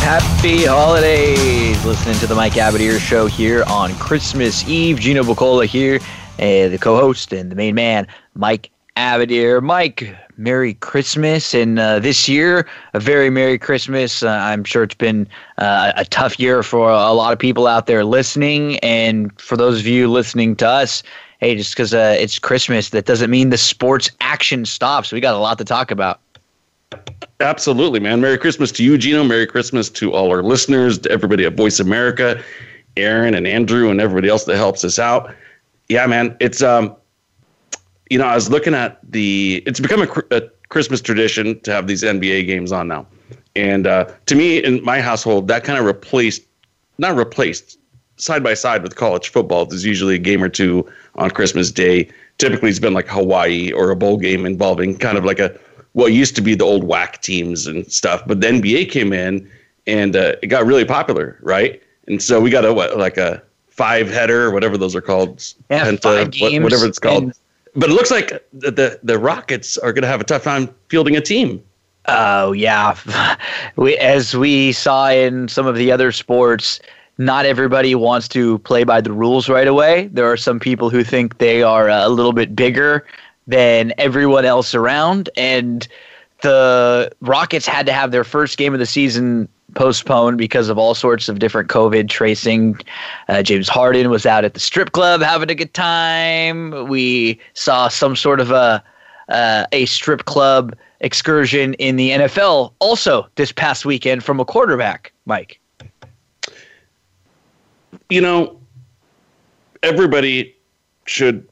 Happy holidays! Listening to the Mike Abadir show here on Christmas Eve. Gino Bucola here, uh, the co-host and the main man, Mike Abadir. Mike, Merry Christmas, and uh, this year a very Merry Christmas. Uh, I'm sure it's been uh, a tough year for a lot of people out there listening, and for those of you listening to us. Hey, just because uh, it's Christmas, that doesn't mean the sports action stops. We got a lot to talk about. Absolutely, man. Merry Christmas to you, Gino. Merry Christmas to all our listeners, to everybody at Voice America, Aaron and Andrew, and everybody else that helps us out. Yeah, man. It's um, you know, I was looking at the. It's become a, a Christmas tradition to have these NBA games on now, and uh, to me, in my household, that kind of replaced, not replaced, side by side with college football. There's usually a game or two on Christmas Day. Typically, it's been like Hawaii or a bowl game involving kind of like a what used to be the old WAC teams and stuff. But the NBA came in and uh, it got really popular, right? And so we got a what, like a five header or whatever those are called, yeah, penta, what, whatever it's called. And- but it looks like the, the, the Rockets are going to have a tough time fielding a team. Oh yeah, we as we saw in some of the other sports, not everybody wants to play by the rules right away. There are some people who think they are a little bit bigger than everyone else around. And the Rockets had to have their first game of the season postponed because of all sorts of different COVID tracing. Uh, James Harden was out at the strip club having a good time. We saw some sort of a uh, a strip club excursion in the NFL also this past weekend from a quarterback, Mike. You know, everybody should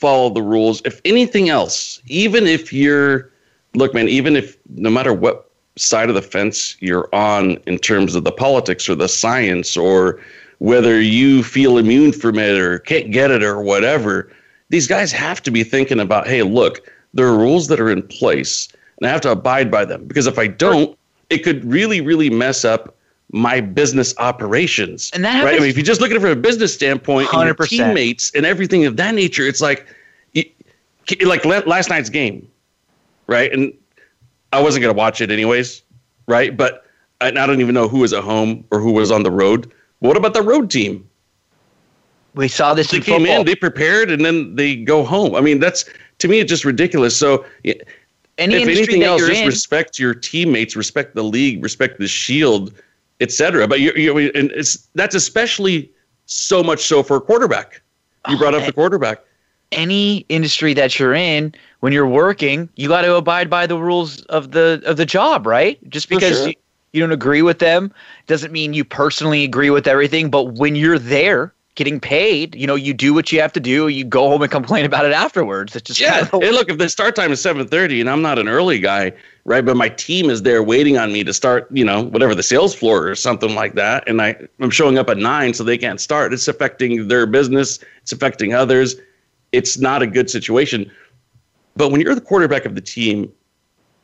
follow the rules. If anything else, even if you're, look, man, even if no matter what side of the fence you're on in terms of the politics or the science or whether you feel immune from it or can't get it or whatever, these guys have to be thinking about, hey, look, there are rules that are in place and I have to abide by them because if I don't, it could really, really mess up my business operations. And that right. I mean, if you just look at it from a business standpoint, 100%. and your teammates and everything of that nature, it's like, like last night's game, right? And I wasn't gonna watch it anyways, right? But I don't even know who was at home or who was on the road. But what about the road team? We saw this. They in came football. in, they prepared, and then they go home. I mean, that's to me, it's just ridiculous. So. Any if anything else, just in, respect your teammates, respect the league, respect the shield etc. But you, you, and it's that's especially so much so for a quarterback. You brought up oh, the quarterback. Any industry that you're in, when you're working, you got to abide by the rules of the of the job, right? Just because sure. you, you don't agree with them doesn't mean you personally agree with everything. But when you're there, getting paid, you know, you do what you have to do. You go home and complain about it afterwards. It's just yeah. Kind of hey, look, if the start time is seven thirty, and I'm not an early guy, right? But my team is there waiting on me to start, you know, whatever the sales floor or something like that, and I I'm showing up at nine, so they can't start. It's affecting their business. It's affecting others. It's not a good situation. But when you're the quarterback of the team,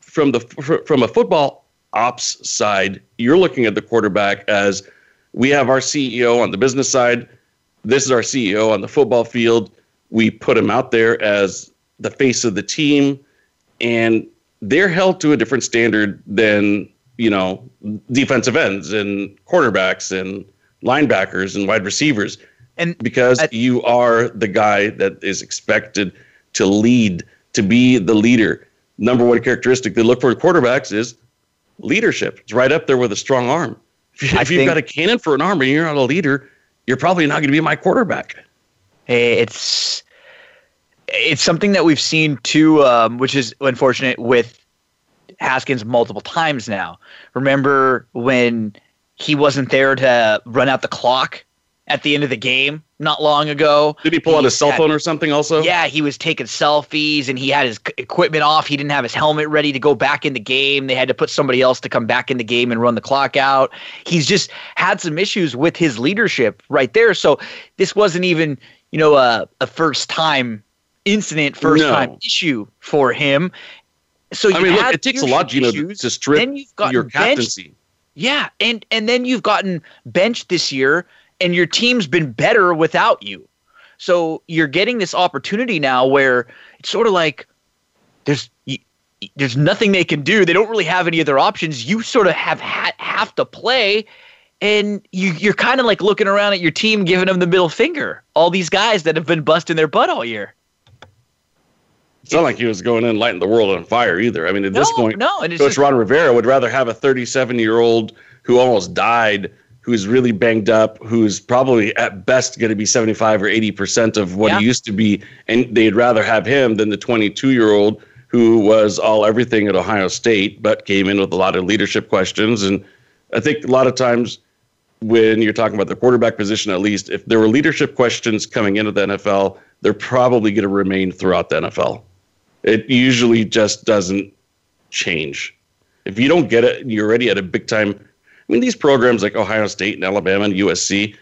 from the from a football ops side, you're looking at the quarterback as we have our CEO on the business side this is our CEO on the football field. We put him out there as the face of the team, and they're held to a different standard than you know defensive ends and quarterbacks and linebackers and wide receivers. And because you are the guy that is expected to lead, to be the leader. Number one characteristic they look for in quarterbacks is leadership. It's right up there with a strong arm. If, if you've got a cannon for an arm and you're not a leader, you're probably not going to be my quarterback. It's it's something that we've seen too, um, which is unfortunate with Haskins multiple times now. Remember when he wasn't there to run out the clock at the end of the game not long ago. Did he pull he out his cell phone or something also? Yeah, he was taking selfies and he had his equipment off. He didn't have his helmet ready to go back in the game. They had to put somebody else to come back in the game and run the clock out. He's just had some issues with his leadership right there. So this wasn't even, you know, a, a first time incident, first no. time issue for him. So I mean, look, it takes a lot, Gino, issues, to strip your captaincy. Benched. Yeah, and and then you've gotten benched this year and your team's been better without you. So you're getting this opportunity now where it's sort of like there's there's nothing they can do. They don't really have any other options. You sort of have ha- have to play, and you you're kind of like looking around at your team, giving them the middle finger. All these guys that have been busting their butt all year. It's not like he was going in lighting the world on fire either. I mean, at no, this point, no, Coach just, Ron Rivera would rather have a 37 year old who almost died who's really banged up, who's probably at best going to be 75 or 80% of what yeah. he used to be. And they'd rather have him than the 22 year old who was all everything at Ohio State, but came in with a lot of leadership questions. And I think a lot of times when you're talking about the quarterback position, at least, if there were leadership questions coming into the NFL, they're probably going to remain throughout the NFL. It usually just doesn't change. If you don't get it, you're already at a big time I mean, these programs like Ohio State and Alabama and USC,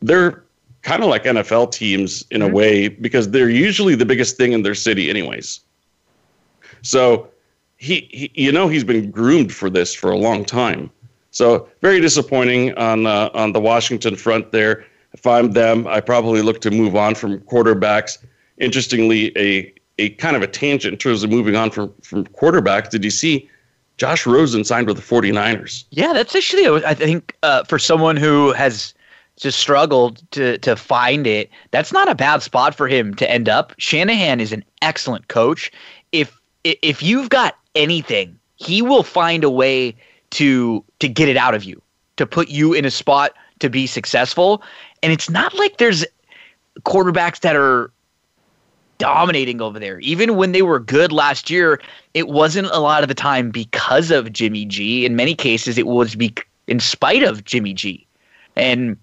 they're kind of like NFL teams in mm-hmm. a way because they're usually the biggest thing in their city, anyways. So he, he, you know, he's been groomed for this for a long time. So very disappointing on uh, on the Washington front there. If I'm them, I probably look to move on from quarterbacks. Interestingly, a a kind of a tangent in terms of moving on from from quarterbacks. Did you see Josh Rosen signed with the 49ers. Yeah, that's actually, I think, uh, for someone who has just struggled to to find it, that's not a bad spot for him to end up. Shanahan is an excellent coach. If if you've got anything, he will find a way to to get it out of you, to put you in a spot to be successful. And it's not like there's quarterbacks that are dominating over there. Even when they were good last year, it wasn't a lot of the time because of Jimmy G. In many cases, it was be in spite of Jimmy G. And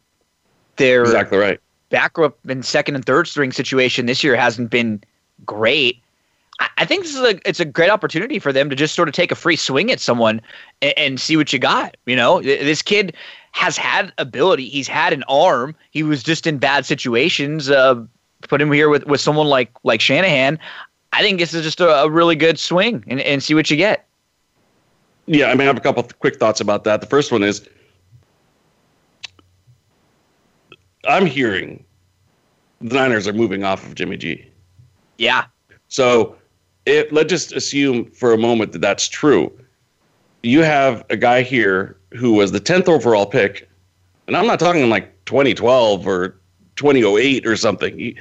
their exactly right. Backup and second and third string situation this year hasn't been great. I think this is a it's a great opportunity for them to just sort of take a free swing at someone and, and see what you got. You know, this kid has had ability. He's had an arm. He was just in bad situations. Uh, put him here with, with someone like like Shanahan, I think this is just a, a really good swing and, and see what you get. Yeah, I mean, I have a couple quick thoughts about that. The first one is I'm hearing the Niners are moving off of Jimmy G. Yeah. So let's just assume for a moment that that's true. You have a guy here who was the 10th overall pick, and I'm not talking like 2012 or 2008 or something. He,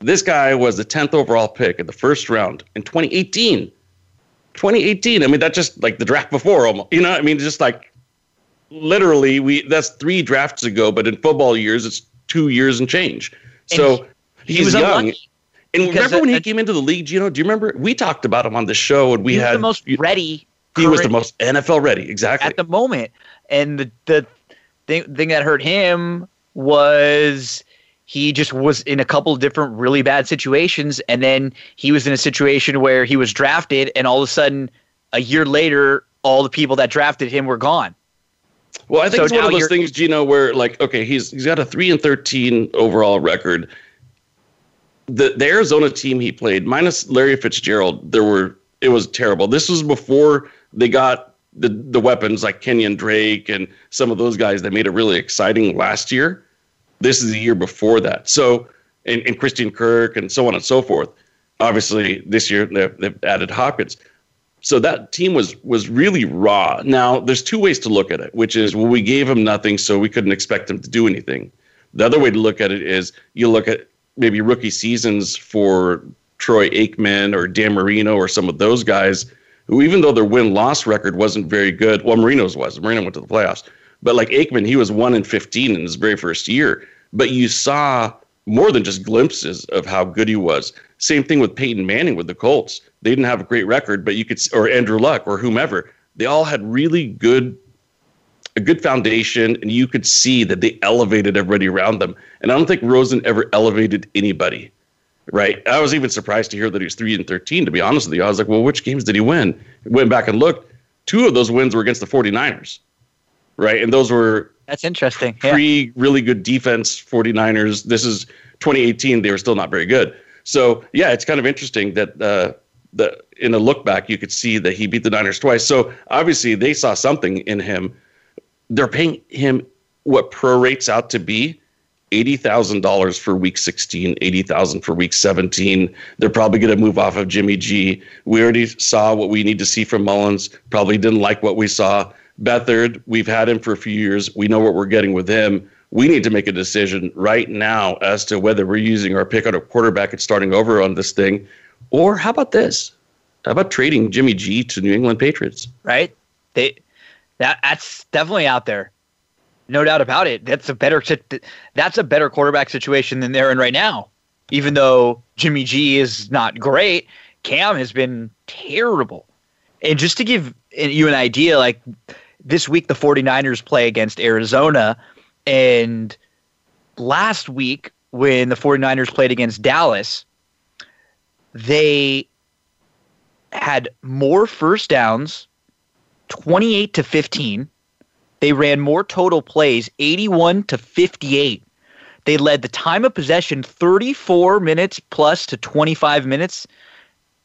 this guy was the 10th overall pick in the first round in 2018. 2018. I mean, that's just like the draft before almost. You know, I mean, just like literally we that's three drafts ago, but in football years it's two years and change. So and he, he's he young. And remember when he came into the league, you know, do you remember we talked about him on the show and we he had the most ready. He was the most NFL ready, exactly. At the moment. And the the thing, thing that hurt him was he just was in a couple of different really bad situations and then he was in a situation where he was drafted and all of a sudden a year later all the people that drafted him were gone. Well i think so it's one of those things gino where like okay he's he's got a 3 and 13 overall record. The the arizona team he played minus larry fitzgerald there were it was terrible. This was before they got the the weapons like kenyan drake and some of those guys that made it really exciting last year this is the year before that. So, and, and Christian Kirk and so on and so forth. Obviously, this year they've, they've added Hopkins. So that team was was really raw. Now, there's two ways to look at it, which is well, we gave him nothing, so we couldn't expect him to do anything. The other way to look at it is you look at maybe rookie seasons for Troy Aikman or Dan Marino or some of those guys who, even though their win loss record wasn't very good, well, Marino's was. Marino went to the playoffs, but like Aikman, he was one in 15 in his very first year. But you saw more than just glimpses of how good he was. Same thing with Peyton Manning with the Colts. They didn't have a great record, but you could, or Andrew Luck or whomever, they all had really good a good foundation, and you could see that they elevated everybody around them. And I don't think Rosen ever elevated anybody. Right. I was even surprised to hear that he was three and thirteen, to be honest with you. I was like, well, which games did he win? Went back and looked. Two of those wins were against the 49ers. Right. And those were that's interesting. Pre yeah. really good defense 49ers. This is 2018. They were still not very good. So yeah, it's kind of interesting that uh, the in a look back you could see that he beat the Niners twice. So obviously they saw something in him. They're paying him what prorates out to be eighty thousand dollars for week sixteen, eighty thousand for week seventeen. They're probably going to move off of Jimmy G. We already saw what we need to see from Mullens. Probably didn't like what we saw. Beathard, we've had him for a few years. We know what we're getting with him. We need to make a decision right now as to whether we're using our pick on a quarterback and starting over on this thing, or how about this? How about trading Jimmy G to New England Patriots? Right. They that that's definitely out there. No doubt about it. That's a better that's a better quarterback situation than they're in right now. Even though Jimmy G is not great, Cam has been terrible. And just to give you an idea, like this week the 49ers play against Arizona and last week when the 49ers played against Dallas, they had more first downs, 28 to 15. They ran more total plays, 81 to 58. They led the time of possession 34 minutes plus to 25 minutes,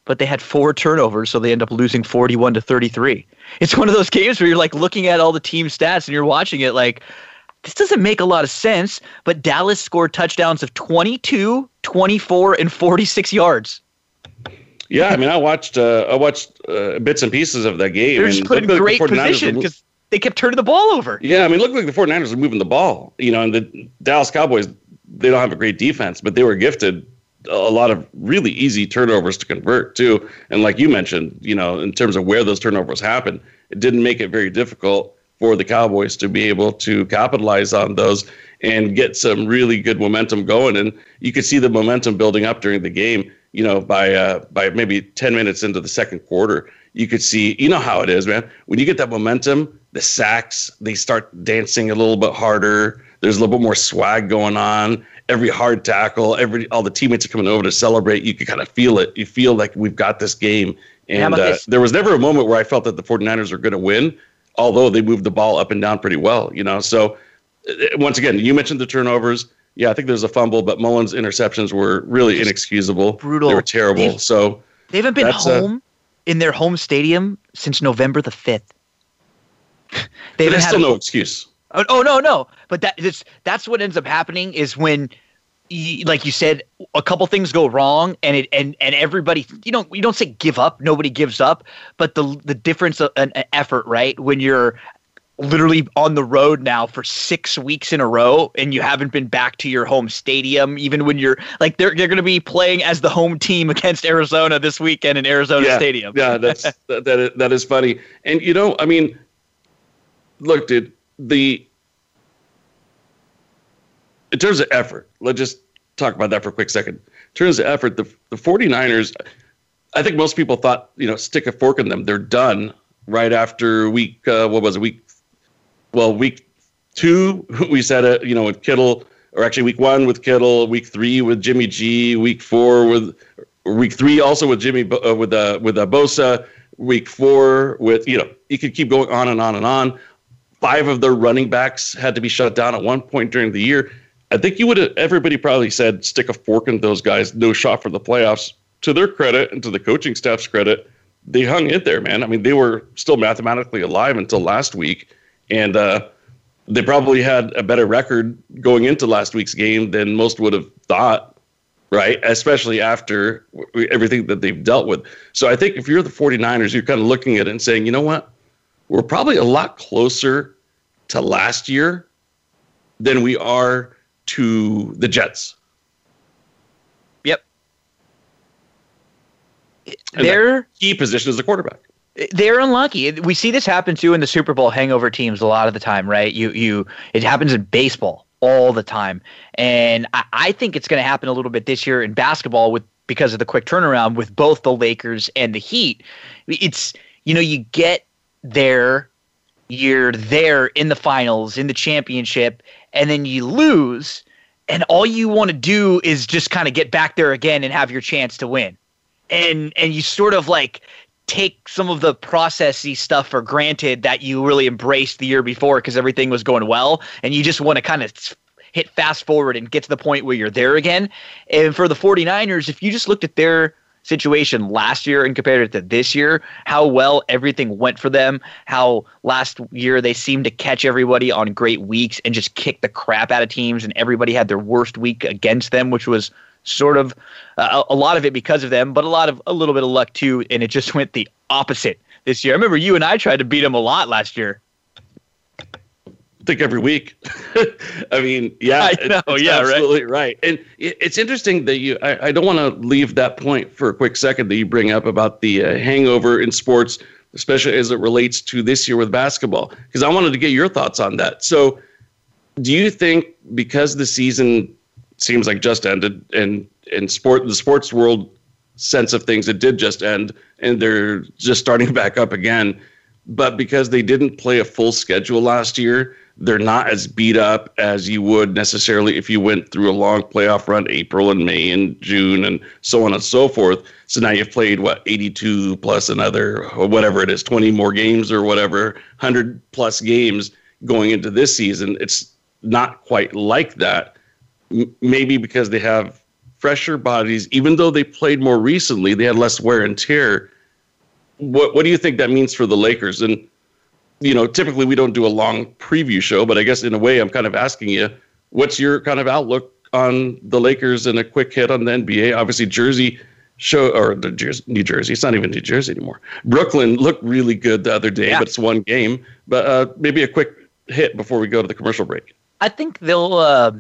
but they had four turnovers, so they end up losing 41 to 33. It's one of those games where you're like looking at all the team stats and you're watching it like, this doesn't make a lot of sense, but Dallas scored touchdowns of 22, 24, and 46 yards. Yeah, I mean, I watched uh, I watched uh, bits and pieces of that game. They're just put in great like position because they kept turning the ball over. Yeah, I mean, look like the 49ers are moving the ball. You know, and the Dallas Cowboys, they don't have a great defense, but they were gifted a lot of really easy turnovers to convert too. And like you mentioned, you know, in terms of where those turnovers happen, it didn't make it very difficult for the Cowboys to be able to capitalize on those and get some really good momentum going. And you could see the momentum building up during the game you know, by uh, by maybe 10 minutes into the second quarter, you could see, you know how it is, man. When you get that momentum, the sacks, they start dancing a little bit harder. There's a little bit more swag going on. Every hard tackle, every all the teammates are coming over to celebrate. You can kind of feel it. You feel like we've got this game. And uh, there was never a moment where I felt that the 49ers were going to win, although they moved the ball up and down pretty well, you know. So uh, once again, you mentioned the turnovers yeah, I think there's a fumble, but Mullens' interceptions were really inexcusable. Brutal. They were terrible. They've, so they haven't been uh, home in their home stadium since November the fifth. they there's still no excuse. Oh, oh, no, no. But that that's that's what ends up happening is when like you said, a couple things go wrong, and it and and everybody, you don't you don't say give up. Nobody gives up, but the the difference of an effort, right? When you're literally on the road now for six weeks in a row and you haven't been back to your home stadium even when you're like they're, they're going to be playing as the home team against arizona this weekend in arizona yeah, stadium yeah that's that, that, is, that is funny and you know i mean look dude the in terms of effort let's just talk about that for a quick second in terms of effort the, the 49ers i think most people thought you know stick a fork in them they're done right after week uh, what was it week well, week two, we said it, you know, with Kittle, or actually week one with Kittle, week three with Jimmy G, week four with, week three also with Jimmy, uh, with, uh, with uh, Bosa, week four with, you know, you could keep going on and on and on. Five of their running backs had to be shut down at one point during the year. I think you would have, everybody probably said, stick a fork in those guys, no shot for the playoffs. To their credit and to the coaching staff's credit, they hung in there, man. I mean, they were still mathematically alive until last week and uh, they probably had a better record going into last week's game than most would have thought, right? Especially after everything that they've dealt with. So I think if you're the 49ers, you're kind of looking at it and saying, you know what? We're probably a lot closer to last year than we are to the Jets. Yep. And Their key position is the quarterback they're unlucky. We see this happen too in the Super Bowl hangover teams a lot of the time, right? You you it happens in baseball all the time, and I, I think it's going to happen a little bit this year in basketball with because of the quick turnaround with both the Lakers and the Heat. It's you know you get there you're there in the finals, in the championship, and then you lose, and all you want to do is just kind of get back there again and have your chance to win. And and you sort of like take some of the processy stuff for granted that you really embraced the year before because everything was going well, and you just want to kind of hit fast forward and get to the point where you're there again. And for the 49ers, if you just looked at their situation last year and compared it to this year, how well everything went for them, how last year they seemed to catch everybody on great weeks and just kick the crap out of teams, and everybody had their worst week against them, which was sort of uh, a lot of it because of them, but a lot of a little bit of luck too, and it just went the opposite this year. I remember you and I tried to beat them a lot last year. Think every week. I mean, yeah, I know, it's yeah, absolutely right. right. And it's interesting that you. I, I don't want to leave that point for a quick second that you bring up about the uh, hangover in sports, especially as it relates to this year with basketball, because I wanted to get your thoughts on that. So, do you think because the season seems like just ended, and in sport, the sports world sense of things, it did just end, and they're just starting back up again. But because they didn't play a full schedule last year, they're not as beat up as you would necessarily if you went through a long playoff run, April and May and June and so on and so forth. So now you've played what 82 plus another or whatever it is, 20 more games or whatever, 100 plus games going into this season. It's not quite like that. Maybe because they have fresher bodies, even though they played more recently, they had less wear and tear. What what do you think that means for the Lakers? And you know, typically we don't do a long preview show, but I guess in a way I'm kind of asking you, what's your kind of outlook on the Lakers and a quick hit on the NBA? Obviously, Jersey show or the Jersey, New Jersey. It's not even New Jersey anymore. Brooklyn looked really good the other day, yeah. but it's one game. But uh, maybe a quick hit before we go to the commercial break. I think they'll. Uh,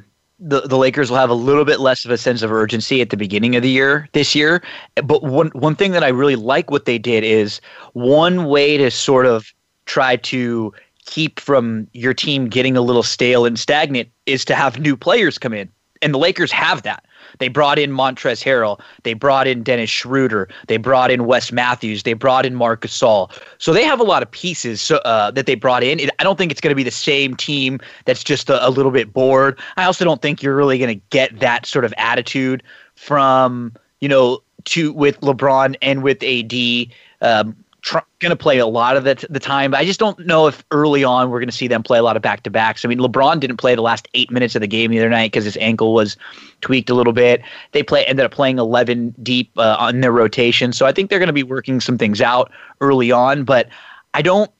the, the Lakers will have a little bit less of a sense of urgency at the beginning of the year this year. But one one thing that I really like what they did is one way to sort of try to keep from your team getting a little stale and stagnant is to have new players come in. And the Lakers have that. They brought in Montrezl Harrell. They brought in Dennis Schroeder. They brought in Wes Matthews. They brought in Marc Gasol. So they have a lot of pieces so, uh, that they brought in. I don't think it's going to be the same team that's just a, a little bit bored. I also don't think you're really going to get that sort of attitude from you know to with LeBron and with AD. Um, tr- going to play a lot of the, the time. But I just don't know if early on we're going to see them play a lot of back to backs. I mean, LeBron didn't play the last eight minutes of the game the other night because his ankle was tweaked a little bit. They play ended up playing 11 deep uh, on their rotation. So I think they're going to be working some things out early on. But I don't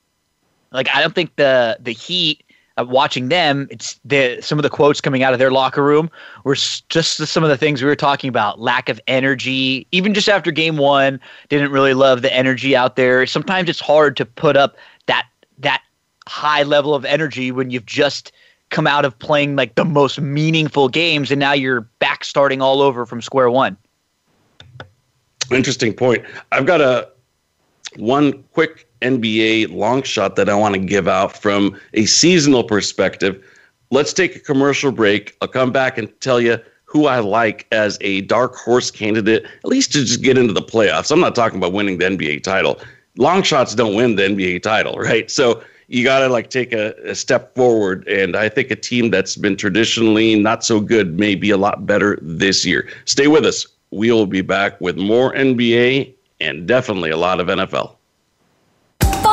like. I don't think the the Heat uh, watching them, it's the some of the quotes coming out of their locker room were just some of the things we were talking about. Lack of energy, even just after game one, didn't really love the energy out there. Sometimes it's hard to put up that that high level of energy when you've just come out of playing like the most meaningful games, and now you're back starting all over from square one. Interesting point. I've got a one quick NBA long shot that I want to give out from a seasonal perspective. Let's take a commercial break. I'll come back and tell you who I like as a dark horse candidate, at least to just get into the playoffs. I'm not talking about winning the NBA title. Long shots don't win the NBA title, right? So you got to like take a, a, step forward. And I think a team that's been traditionally not so good may be a lot better this year. Stay with us. We'll be back with more NBA and definitely a lot of NFL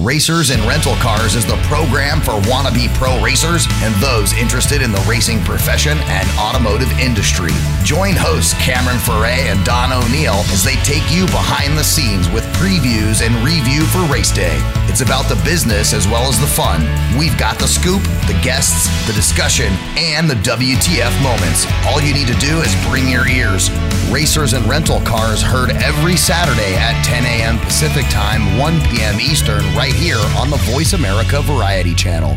Racers and Rental Cars is the program for wannabe pro racers and those interested in the racing profession and automotive industry. Join hosts Cameron Foray and Don O'Neill as they take you behind the scenes with previews and review for race day. It's about the business as well as the fun. We've got the scoop, the guests, the discussion, and the WTF moments. All you need to do is bring your ears. Racers and Rental Cars heard every Saturday at 10 a.m. Pacific Time, 1 p.m. Eastern, right here on the Voice America Variety Channel.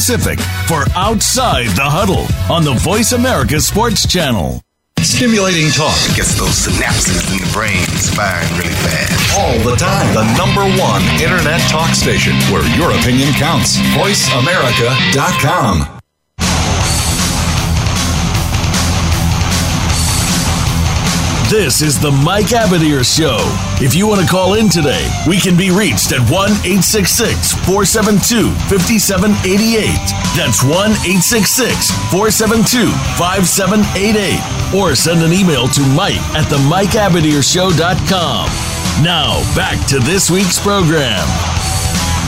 for Outside the Huddle on the Voice America Sports Channel. Stimulating talk gets those synapses in the brain firing really fast. All the time. The number one internet talk station where your opinion counts. VoiceAmerica.com. This is the Mike Abadir Show. If you want to call in today, we can be reached at 1 866 472 5788. That's 1 866 472 5788. Or send an email to Mike at the MikeAbadirshow.com. Now, back to this week's program.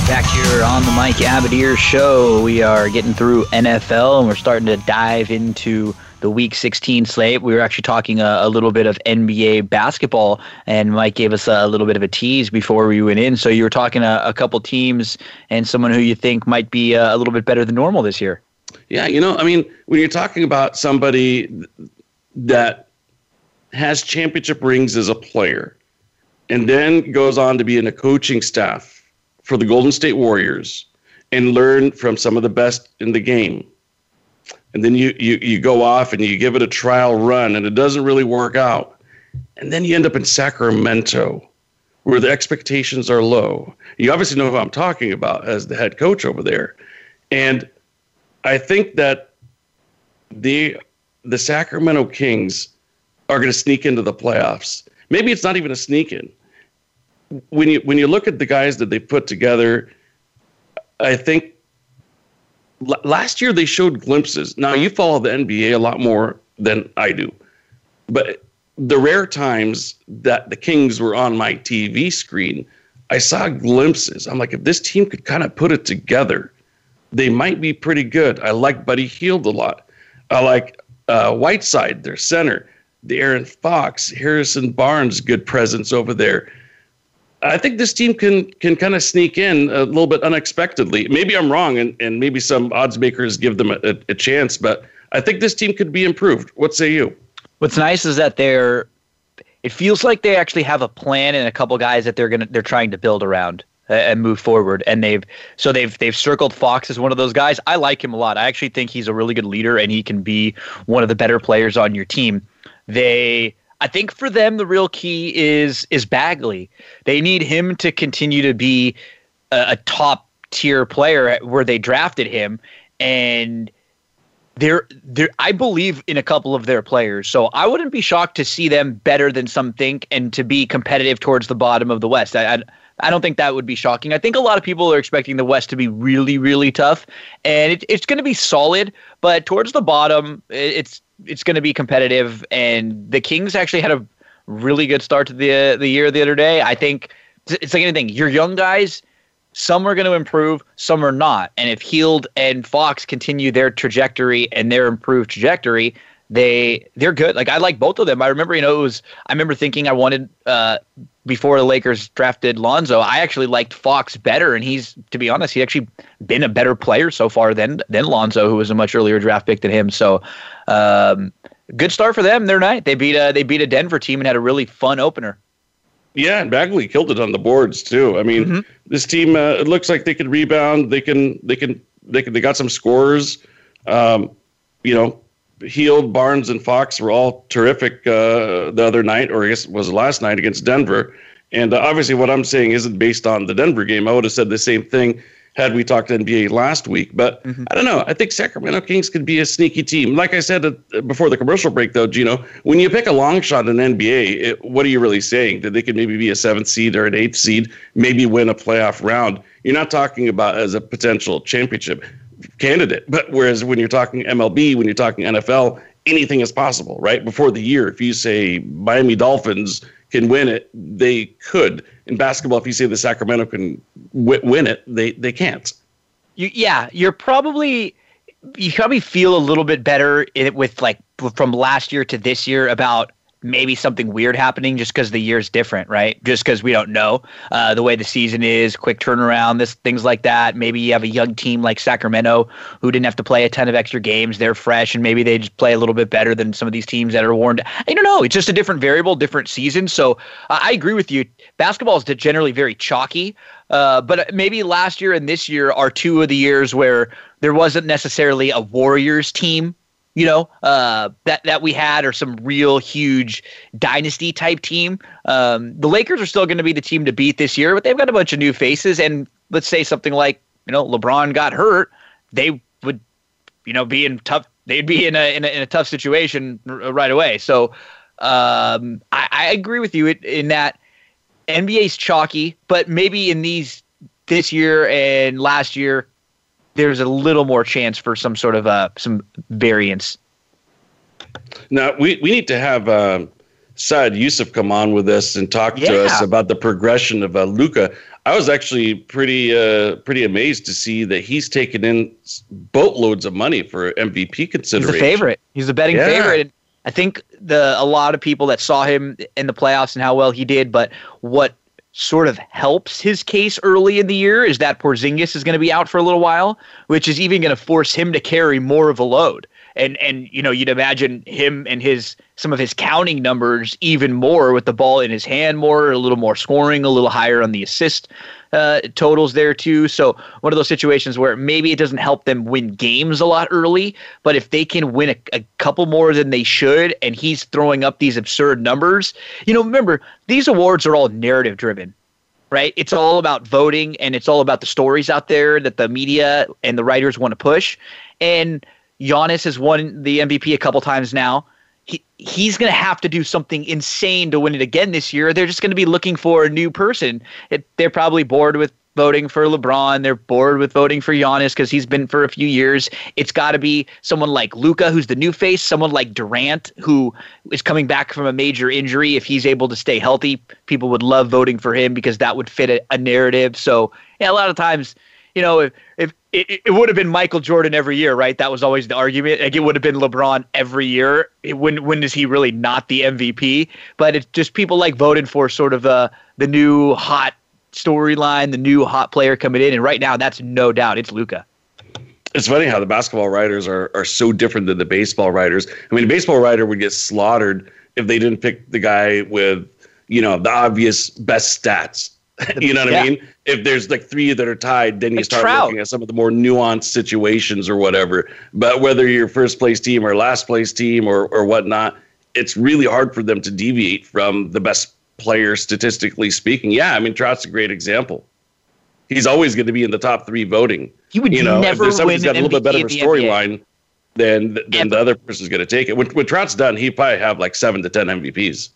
Back here on the Mike Abadir Show, we are getting through NFL and we're starting to dive into the Week 16 slate. We were actually talking a, a, little bit of NBA basketball, and Mike gave us a, a, little bit of a tease before we went in. So you were talking a, a couple teams and someone who you think might be uh, a, little bit better than normal this year. Yeah, you know, I mean, when you're talking about somebody that has championship rings as a player and then goes on to be in a coaching staff for the Golden State Warriors and learn from some of the best in the game and then you, you you go off and you give it a trial run and it doesn't really work out. And then you end up in sacramento where the expectations are low. You obviously know who i'm talking about as the head coach over there. And i think that the the sacramento kings are going to sneak into the playoffs. Maybe it's not even a sneak in when you when you look at the guys that they put together i think last year they showed glimpses. Now you follow the NBA a lot more than I do, but the rare times that the Kings were on my TV screen, I saw glimpses. I'm like, if this team could kind of put it together, they might be pretty good. I like Buddy Hield a lot. I like uh, Whiteside, their center, De'Aaron Fox, Harrison Barnes, good presence over there. I think this team can can kind of sneak in a little bit unexpectedly. Maybe I'm wrong, and, and maybe some odds makers give them a, a, a chance, but I think this team could be improved. What say you? What's nice is that they're. It feels like they actually have a plan and a couple guys that they're gonna they're trying to build around uh, and move forward. And they've so they've they've circled Fox as one of those guys. I like him a lot. I actually think he's a really good leader and he can be one of the better players on your team. They I think for them the real key is is Bagley. They need him to continue to be a, a top tier player where they drafted him and they're, they're I believe in a couple of their players. So I wouldn't be shocked to see them better than some think and to be competitive towards the bottom of the West. I, I I don't think that would be shocking. I think a lot of people are expecting the West to be really, really tough, and it, it's going to be solid. But towards the bottom, it's it's going to be competitive. And the Kings actually had a really good start to the the year the other day. I think it's like anything. Your young guys, some are going to improve, some are not. And if Hield and Fox continue their trajectory and their improved trajectory, they they're good. Like I like both of them. I remember, you know, it was I remember thinking I wanted uh, before the Lakers drafted Lonzo. I actually liked Fox better, and he's to be honest, he's actually been a better player so far than than Lonzo, who was a much earlier draft pick than him. So, um, good start for them their night. They beat a they beat a Denver team and had a really fun opener. Yeah, and Bagley killed it on the boards too. I mean, mm-hmm. this team uh, it looks like they can rebound. They can they can they can they got some scores. Um, you know, Hield, Barnes, and Fox were all terrific uh, the other night, or I guess it was last night against Denver. And uh, obviously, what I'm saying isn't based on the Denver game. I would have said the same thing had we talked NBA last week. But mm-hmm. I don't know. I think Sacramento Kings could be a sneaky team. Like I said uh, before the commercial break, though, Gino, when you pick a long shot in NBA, it, what are you really saying? That they could maybe be a seventh seed or an eighth seed, maybe win a playoff round. You're not talking about as a potential championship candidate. But whereas when you're talking MLB, when you're talking NFL, anything is possible, right? Before the year, if you say Miami Dolphins can win it, they could. In basketball, if you say the Sacramento can w- win it, they they can't. You, yeah, you're probably you probably feel a little bit better in, with like from last year to this year about maybe something weird happening just because the year's different, right? Just because we don't know uh, the way the season is, quick turnaround, this things like that. Maybe you have a young team like Sacramento who didn't have to play a ton of extra games. They're fresh, and maybe they just play a little bit better than some of these teams that are warned. I don't know. It's just a different variable, different season. So uh, I agree with you. Basketball is generally very chalky. Uh, but maybe last year and this year are two of the years where there wasn't necessarily a Warriors team you know, uh, that that we had, or some real huge dynasty type team. Um, the Lakers are still going to be the team to beat this year, but they've got a bunch of new faces. And let's say something like, you know, LeBron got hurt, they would, you know, be in tough. They'd be in a in a, in a tough situation r- right away. So um, I, I agree with you in that NBA's chalky, but maybe in these this year and last year there's a little more chance for some sort of uh, some variance. Now we, we need to have um, Saad Yousuf come on with us and talk Yeah. to us about the progression of uh, Luka. I was actually pretty uh, pretty amazed to see that he's taken in boatloads of money for MVP He's consideration. favorite. He's a betting Yeah. favorite. I think the a lot of people that saw him in the playoffs and how well he did, but what sort of helps his case early in the year is that Porzingis is going to be out for a little while, which is even going to force him to carry more of a load. And and you know you'd imagine him and his some of his counting numbers even more with the ball in his hand more, a little more scoring, a little higher on the assist uh, totals there too. So one of those situations where maybe it doesn't help them win games a lot early, but if they can win a, a couple more than they should, and he's throwing up these absurd numbers, you know, remember these awards are all narrative driven. Right? It's all about voting and it's all about the stories out there that the media and the writers want to push. And Giannis has won the MVP a couple times now. He, he's going to have to do something insane to win it again this year. They're just going to be looking for a new person. It, they're probably bored with voting for LeBron. They're bored with voting for Giannis because he's been for a few years. It's got to be someone like Luka, who's the new face, someone like Durant, who is coming back from a major injury. If he's able to stay healthy, people would love voting for him because that would fit a, a narrative. So, yeah, a lot of times, you know, if, if it, it would have been Michael Jordan every year, right? That was always the argument. Like it would have been LeBron every year. It, when when is he really not the MVP? But it's just people like voting for sort of uh, the new hot storyline, the new hot player coming in, and right now that's no doubt it's Luka. It's funny how the basketball writers are are so different than the baseball writers. I mean, a baseball writer would get slaughtered if they didn't pick the guy with, you know, the obvious best stats. you know what I mean? If there's like three that are tied, then you Like start Trout. looking at some of the more nuanced situations or whatever. But whether you're first place team or last place team or or whatnot, it's really hard for them to deviate from the best player statistically speaking. Yeah, I mean Trout's a great example. He's always going to be in the top three voting He would you know, if never there's somebody's win got a little bit MVP better of a storyline, then then the other person's going to take it. When, when Trout's done, he probably have like seven to ten MVPs.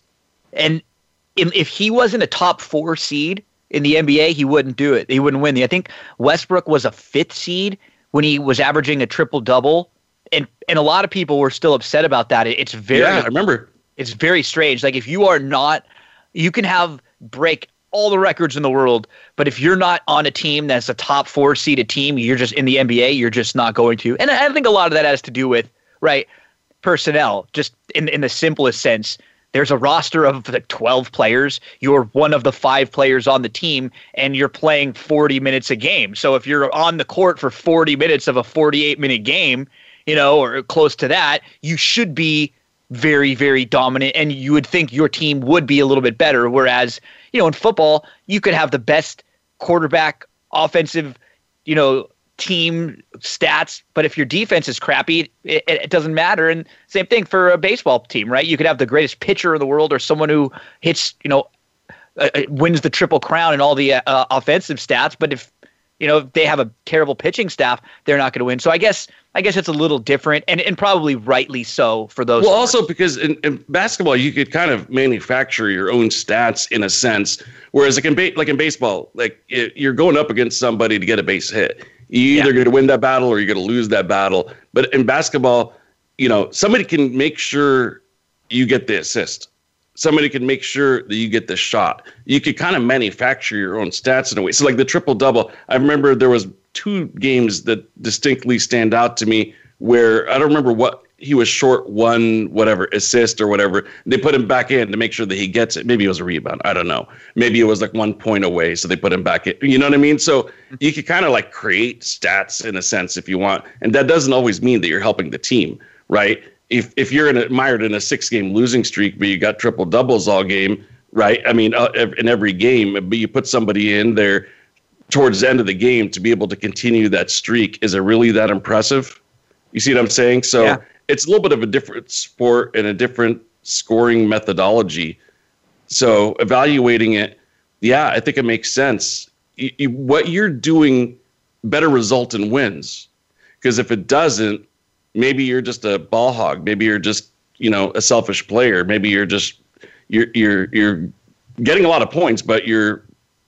And if if he wasn't a top four seed in the NBA, he wouldn't do it. He wouldn't win. the I think Westbrook was a fifth seed when he was averaging a triple double, and and a lot of people were still upset about that. It- It's very yeah, I remember. it's very strange. Like if you are not, you can have break all the records in the world, but if you're not on a team that's a top four seeded team, you're just in the NBA. You're just not going to. And I I think a lot of that has to do with right personnel. Just in in the simplest sense, there's a roster of like 12 players. You're one of the five players on the team, and you're playing 40 minutes a game. So if you're on the court for 40 minutes of a 48 minute game, you know, or close to that, you should be very, very dominant, and you would think your team would be a little bit better. Whereas, you know, in football, you could have the best quarterback, offensive, you know, team stats, but if your defense is crappy, it, it doesn't matter. And same thing for a baseball team, right? You could have the greatest pitcher in the world or someone who hits, you know, uh, uh, wins the triple crown and all the uh, offensive stats, but if you know if they have a terrible pitching staff, they're not going to win. So I guess I guess it's a little different, and and probably rightly so for those. Well, sports. also because in, in basketball, you could kind of manufacture your own stats in a sense, whereas like in ba- like in baseball, like it, you're going up against somebody to get a base hit. You either Yeah. going to win that battle or you're going to lose that battle. But in basketball, you know, somebody can make sure you get the assist. Somebody can make sure that you get the shot. You could kind of manufacture your own stats in a way. So like the triple double, I remember there was two games that distinctly stand out to me where I don't remember what he was short one whatever assist or whatever. They put him back in to make sure that he gets it. Maybe it was a rebound. I don't know. Maybe it was like one point away, so they put him back in. You know what I mean? So you could kind of like create stats in a sense if you want, and that doesn't always mean that you're helping the team, right? If if you're admired in a six game losing streak, but you got triple doubles all game, right? I mean, uh, in every game, but you put somebody in there towards the end of the game to be able to continue that streak, is it really that impressive? You see what I'm saying? So. Yeah it's a little bit of a different sport and a different scoring methodology. So evaluating it, yeah, I think it makes sense. You, you, what you're doing better result in wins, because if it doesn't, maybe you're just a ball hog. Maybe you're just you know a selfish player. Maybe you're just you're you're you're getting a lot of points, but your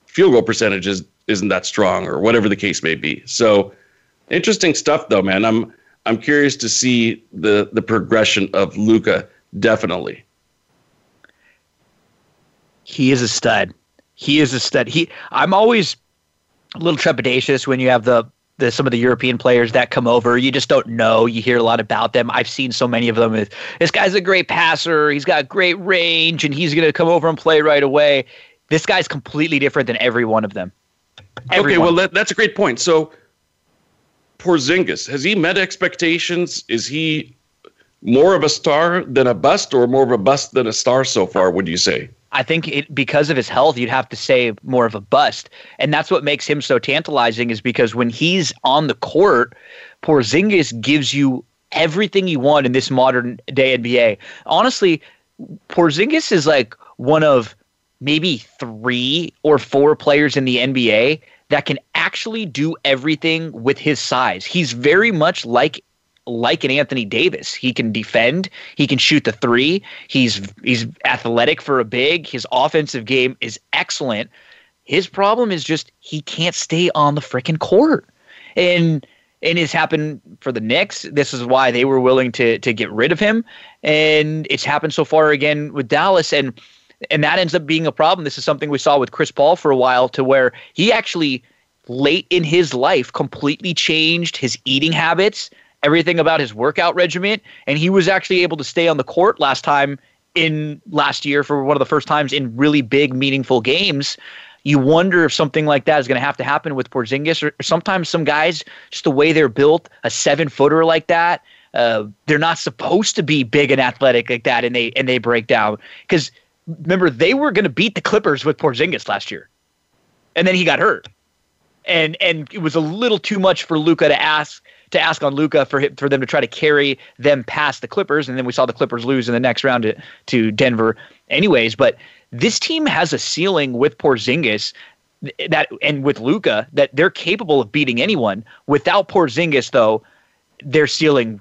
field goal percentage is, isn't that strong, or whatever the case may be. So interesting stuff, though, man. I'm I'm curious to see the the progression of Luka. Definitely, he is a stud. He is a stud. He. I'm always a little trepidatious when you have the the, some of the European players that come over. You just don't know. You hear a lot about them. I've seen so many of them. This guy's a great passer. He's got great range, and he's going to come over and play right away. This guy's completely different than every one of them. Everyone. Okay, well that, that's a great point. So Porzingis has he met expectations? Is he more of a star than a bust, or more of a bust than a star so far? Would you say? I think it, because of his health, you'd have to say more of a bust, and that's what makes him so tantalizing. Is because when he's on the court, Porzingis gives you everything you want in this modern day NBA. Honestly, Porzingis is like one of maybe three or four players in the NBA that can actually do everything with his size. He's very much like like an Anthony Davis. He can defend, he can shoot the 3. He's he's athletic for a big. His offensive game is excellent. His problem is just he can't stay on the freaking court. And and it's happened for the Knicks. This is why they were willing to to get rid of him. And it's happened so far again with Dallas and and that ends up being a problem. This is something we saw with Chris Paul for a while, to where he actually late in his life completely changed his eating habits, everything about his workout regimen, and he was actually able to stay on the court last time in last year for one of the first times in really big, meaningful games. You wonder if something like that is going to have to happen with Porzingis, or, or sometimes some guys, just the way they're built, a seven footer like that, uh, they're not supposed to be big and athletic like that, and they and they break down because remember they were going to beat the Clippers with Porzingis last year, and then he got hurt, and and it was a little too much for Luka to ask to ask on Luka for him, for them to try to carry them past the Clippers, and then we saw the Clippers lose in the next round to, to Denver, anyways. But this team has a ceiling with Porzingis that and with Luka that they're capable of beating anyone. Without Porzingis, though, their ceiling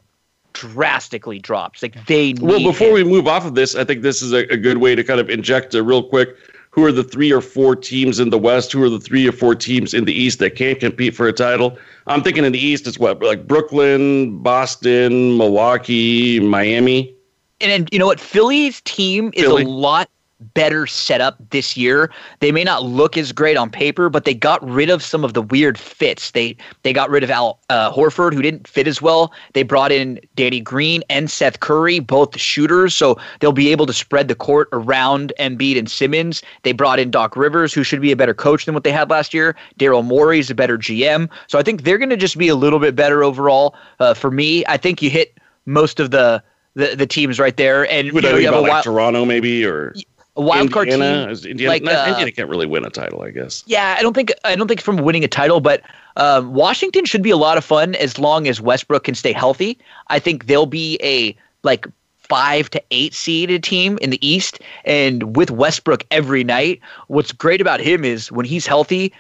drastically drops. Like they well, before him. we move off of this, I think this is a, a, good way to kind of inject a real quick. Who are the three or four teams in the West? Who are the three or four teams in the East that can't compete for a title? I'm thinking in the East, it's what like Brooklyn, Boston, Milwaukee, Miami. And, and you know what? Philly's team is Philly. a lot better setup this year. They may not look as great on paper, but they got rid of some of the weird fits. They they got rid of Al uh, Horford, who didn't fit as well. They brought in Danny Green and Seth Curry, both shooters, so they'll be able to spread the court around Embiid and Simmons. They brought in Doc Rivers, who should be a better coach than what they had last year. Daryl Morey is a better GM, so I think they're going to just be a little bit better overall. Uh, for me, I think you hit most of the the, the teams right there, and you know, you have a like wild, Toronto maybe or a wild card Indiana, team. Is Indiana, like, not, uh, Indiana can't really win a title, I guess. Yeah, I don't think I don't think from winning a title, but um, Washington should be a lot of fun as long as Westbrook can stay healthy. I think they'll be a like five to eight seeded team in the East, and with Westbrook every night. What's great about him is when he's healthy,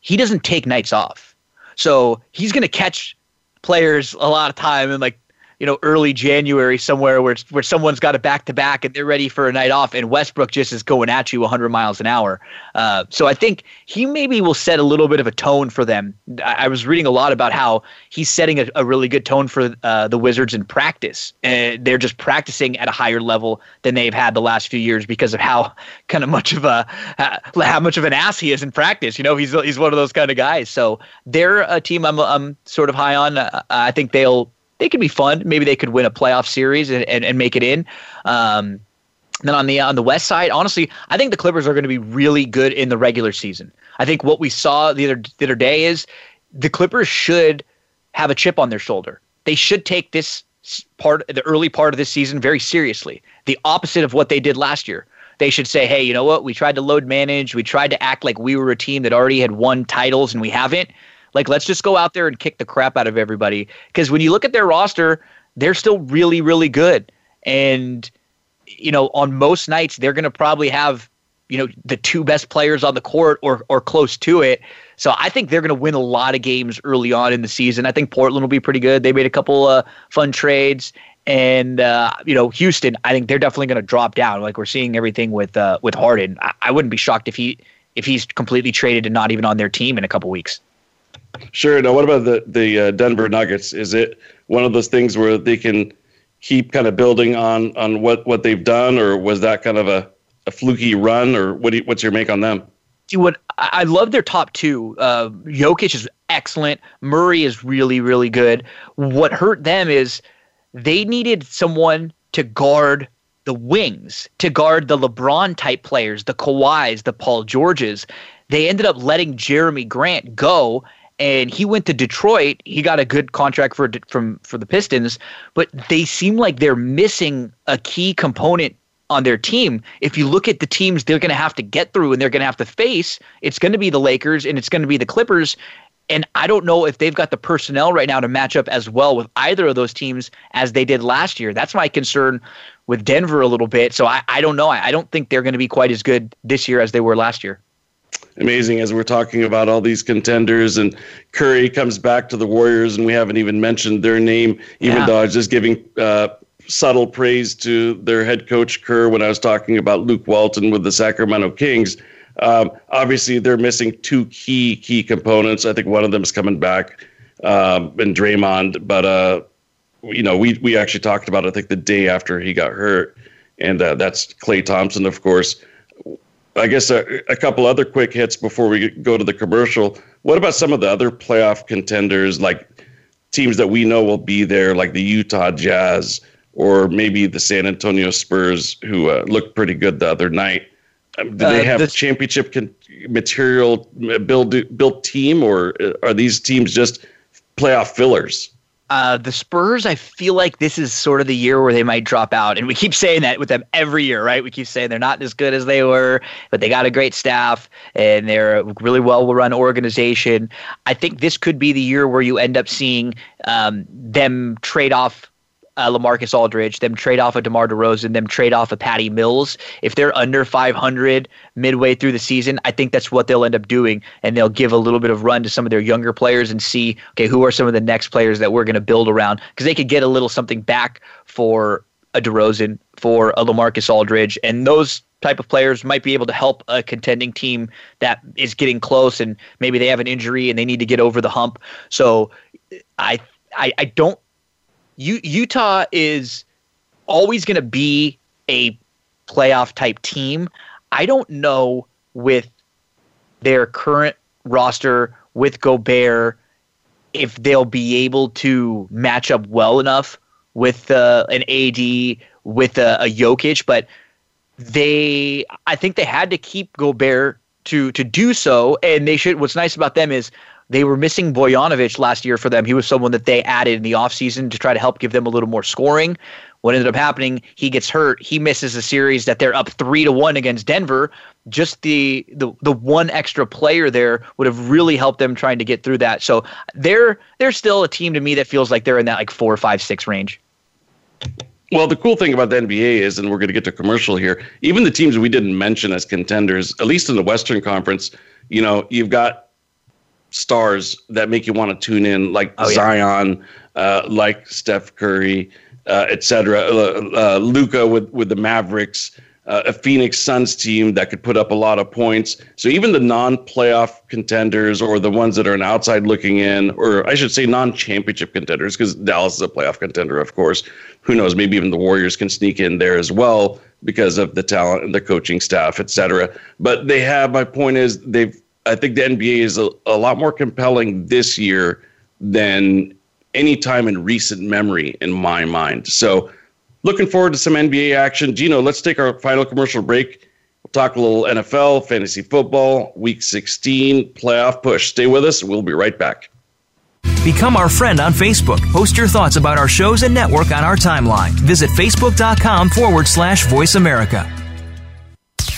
he doesn't take nights off, so he's going to catch players a lot of time and like you know, early January somewhere where where someone's got a back to back and they're ready for a night off, and Westbrook just is going at you 100 miles an hour. Uh, so I think he maybe will set a little bit of a tone for them. I, I was reading a lot about how he's setting a, a really good tone for uh, the Wizards in practice. Uh, they're just practicing at a higher level than they've had the last few years because of how kind of much of a how much of an ass he is in practice. You know, he's he's one of those kind of guys. So they're a team I'm I'm sort of high on. Uh, I think they'll they could be fun. Maybe they could win a playoff series and, and, and make it in. Um, then on the on the west side, honestly, I think the Clippers are going to be really good in the regular season. I think what we saw the other the other day is the Clippers should have a chip on their shoulder. They should take this part the early part of this season very seriously. The opposite of what they did last year. They should say, "Hey, you know what? We tried to load manage. We tried to act like we were a team that already had won titles and we haven't. Like, let's just go out there and kick the crap out of everybody. Because when you look at their roster, they're still really, really good. And, you know, on most nights, they're going to probably have, you know, the two best players on the court or, or close to it. So I think they're going to win a lot of games early on in the season. I think Portland will be pretty good. They made a couple uh, fun trades. And uh, you know Houston, I think they're definitely going to drop down. Like we're seeing everything with uh, with Harden. I, I wouldn't be shocked if he if he's completely traded and not even on their team in a couple weeks. Sure. Now, what about the the uh, Denver Nuggets? Is it one of those things where they can keep kind of building on on what what they've done, or was that kind of a, a fluky run, or what you, what's your make on them? See what I love their top two. Uh, Jokic is excellent. Murray is really really good. What hurt them is they needed someone to guard the wings, to guard the LeBron type players, the Kawhis, the Paul Georges. They ended up letting Jerami Grant go, and he went to Detroit. He got a good contract for from for the Pistons, but they seem like they're missing a key component on their team. If you look at the teams they're going to have to get through and they're going to have to face, it's going to be the Lakers and it's going to be the Clippers. And I don't know if they've got the personnel right now to match up as well with either of those teams as they did last year. That's my concern with Denver a little bit. So I, I don't know. I, I don't think they're going to be quite as good this year as they were last year amazing as we're talking about all these contenders and Curry comes back to the Warriors and we haven't even mentioned their name, even yeah. though I was just giving uh, subtle praise to their head coach Kerr when I was talking about Luke Walton with the Sacramento Kings. Um, obviously, they're missing two key key components. I think one of them is coming back, um, and Draymond. But uh, you know, we we actually talked about it, I think the day after he got hurt, and uh, that's Klay Thompson, of course. I guess a, a, couple other quick hits before we go to the commercial. What about some of the other playoff contenders, like teams that we know will be there, like the Utah Jazz or maybe the San Antonio Spurs, who uh, looked pretty good the other night? Um, do they uh, have the, championship con- material uh, build built team, or uh, are these teams just playoff fillers? Uh, the Spurs, I feel like this is sort of the year where they might drop out. And we keep saying that with them every year, right? We keep saying they're not as good as they were, but they got a great staff and they're a really well run organization. I think this could be the year where you end up seeing um, them trade off uh, Lamarcus Aldridge, them trade off a DeMar DeRozan, them trade off a Patty Mills. If they're under 500 midway through the season, I think that's what they'll end up doing, and they'll give a little bit of run to some of their younger players and see, okay, who are some of the next players that we're going to build around because they could get a little something back for a DeRozan, for a Lamarcus Aldridge, and those type of players might be able to help a contending team that is getting close and maybe they have an injury and they need to get over the hump. So I I, I don't U- Utah is always going to be a playoff type team. I don't know with their current roster with Gobert if they'll be able to match up well enough with uh, an AD with a, a Jokic, but they I think they had to keep Gobert to to do so, and they should. What's nice about them is they were missing Bogdanovic last year for them. He was someone that they added in the offseason to try to help give them a little more scoring. What ended up happening, he gets hurt. He misses a series that they're up three to one against Denver. Just the the the one extra player there would have really helped them trying to get through that. So they're they're still a team to me that feels like they're in that like four, five, six range. Well, the cool thing about the NBA is, and we're going to get to commercial here, even the teams we didn't mention as contenders, at least in the Western Conference, you know, you've got stars that make you want to tune in, like Oh, yeah. Zion, uh, like Steph Curry, uh, etc. Uh, uh, Luka with with the Mavericks, uh, a Phoenix Suns team that could put up a lot of points. So even the non-playoff contenders or the ones that are an outside looking in, or I should say non-championship contenders, because Dallas is a playoff contender, of course. Who knows? Maybe even the Warriors can sneak in there as well because of the talent and the coaching staff, etc. But they have. My point is they've. I think the NBA is a, a lot more compelling this year than any time in recent memory in my mind. So looking forward to some NBA action. Gino, let's take our final commercial break. We'll talk a little NFL, fantasy football, week 16, playoff push. Stay with us. We'll be right back. Become our friend on Facebook. Post your thoughts about our shows and network on our timeline. Visit facebook.com forward slash voice America.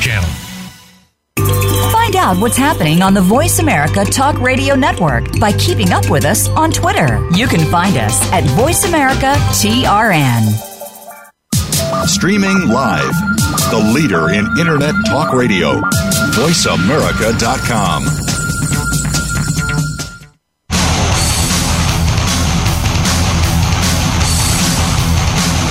Channel. Find out what's happening on the Voice America Talk Radio Network by keeping up with us on Twitter. You can find us at Voice America TRN. Streaming live. The leader in Internet talk radio. VoiceAmerica.com.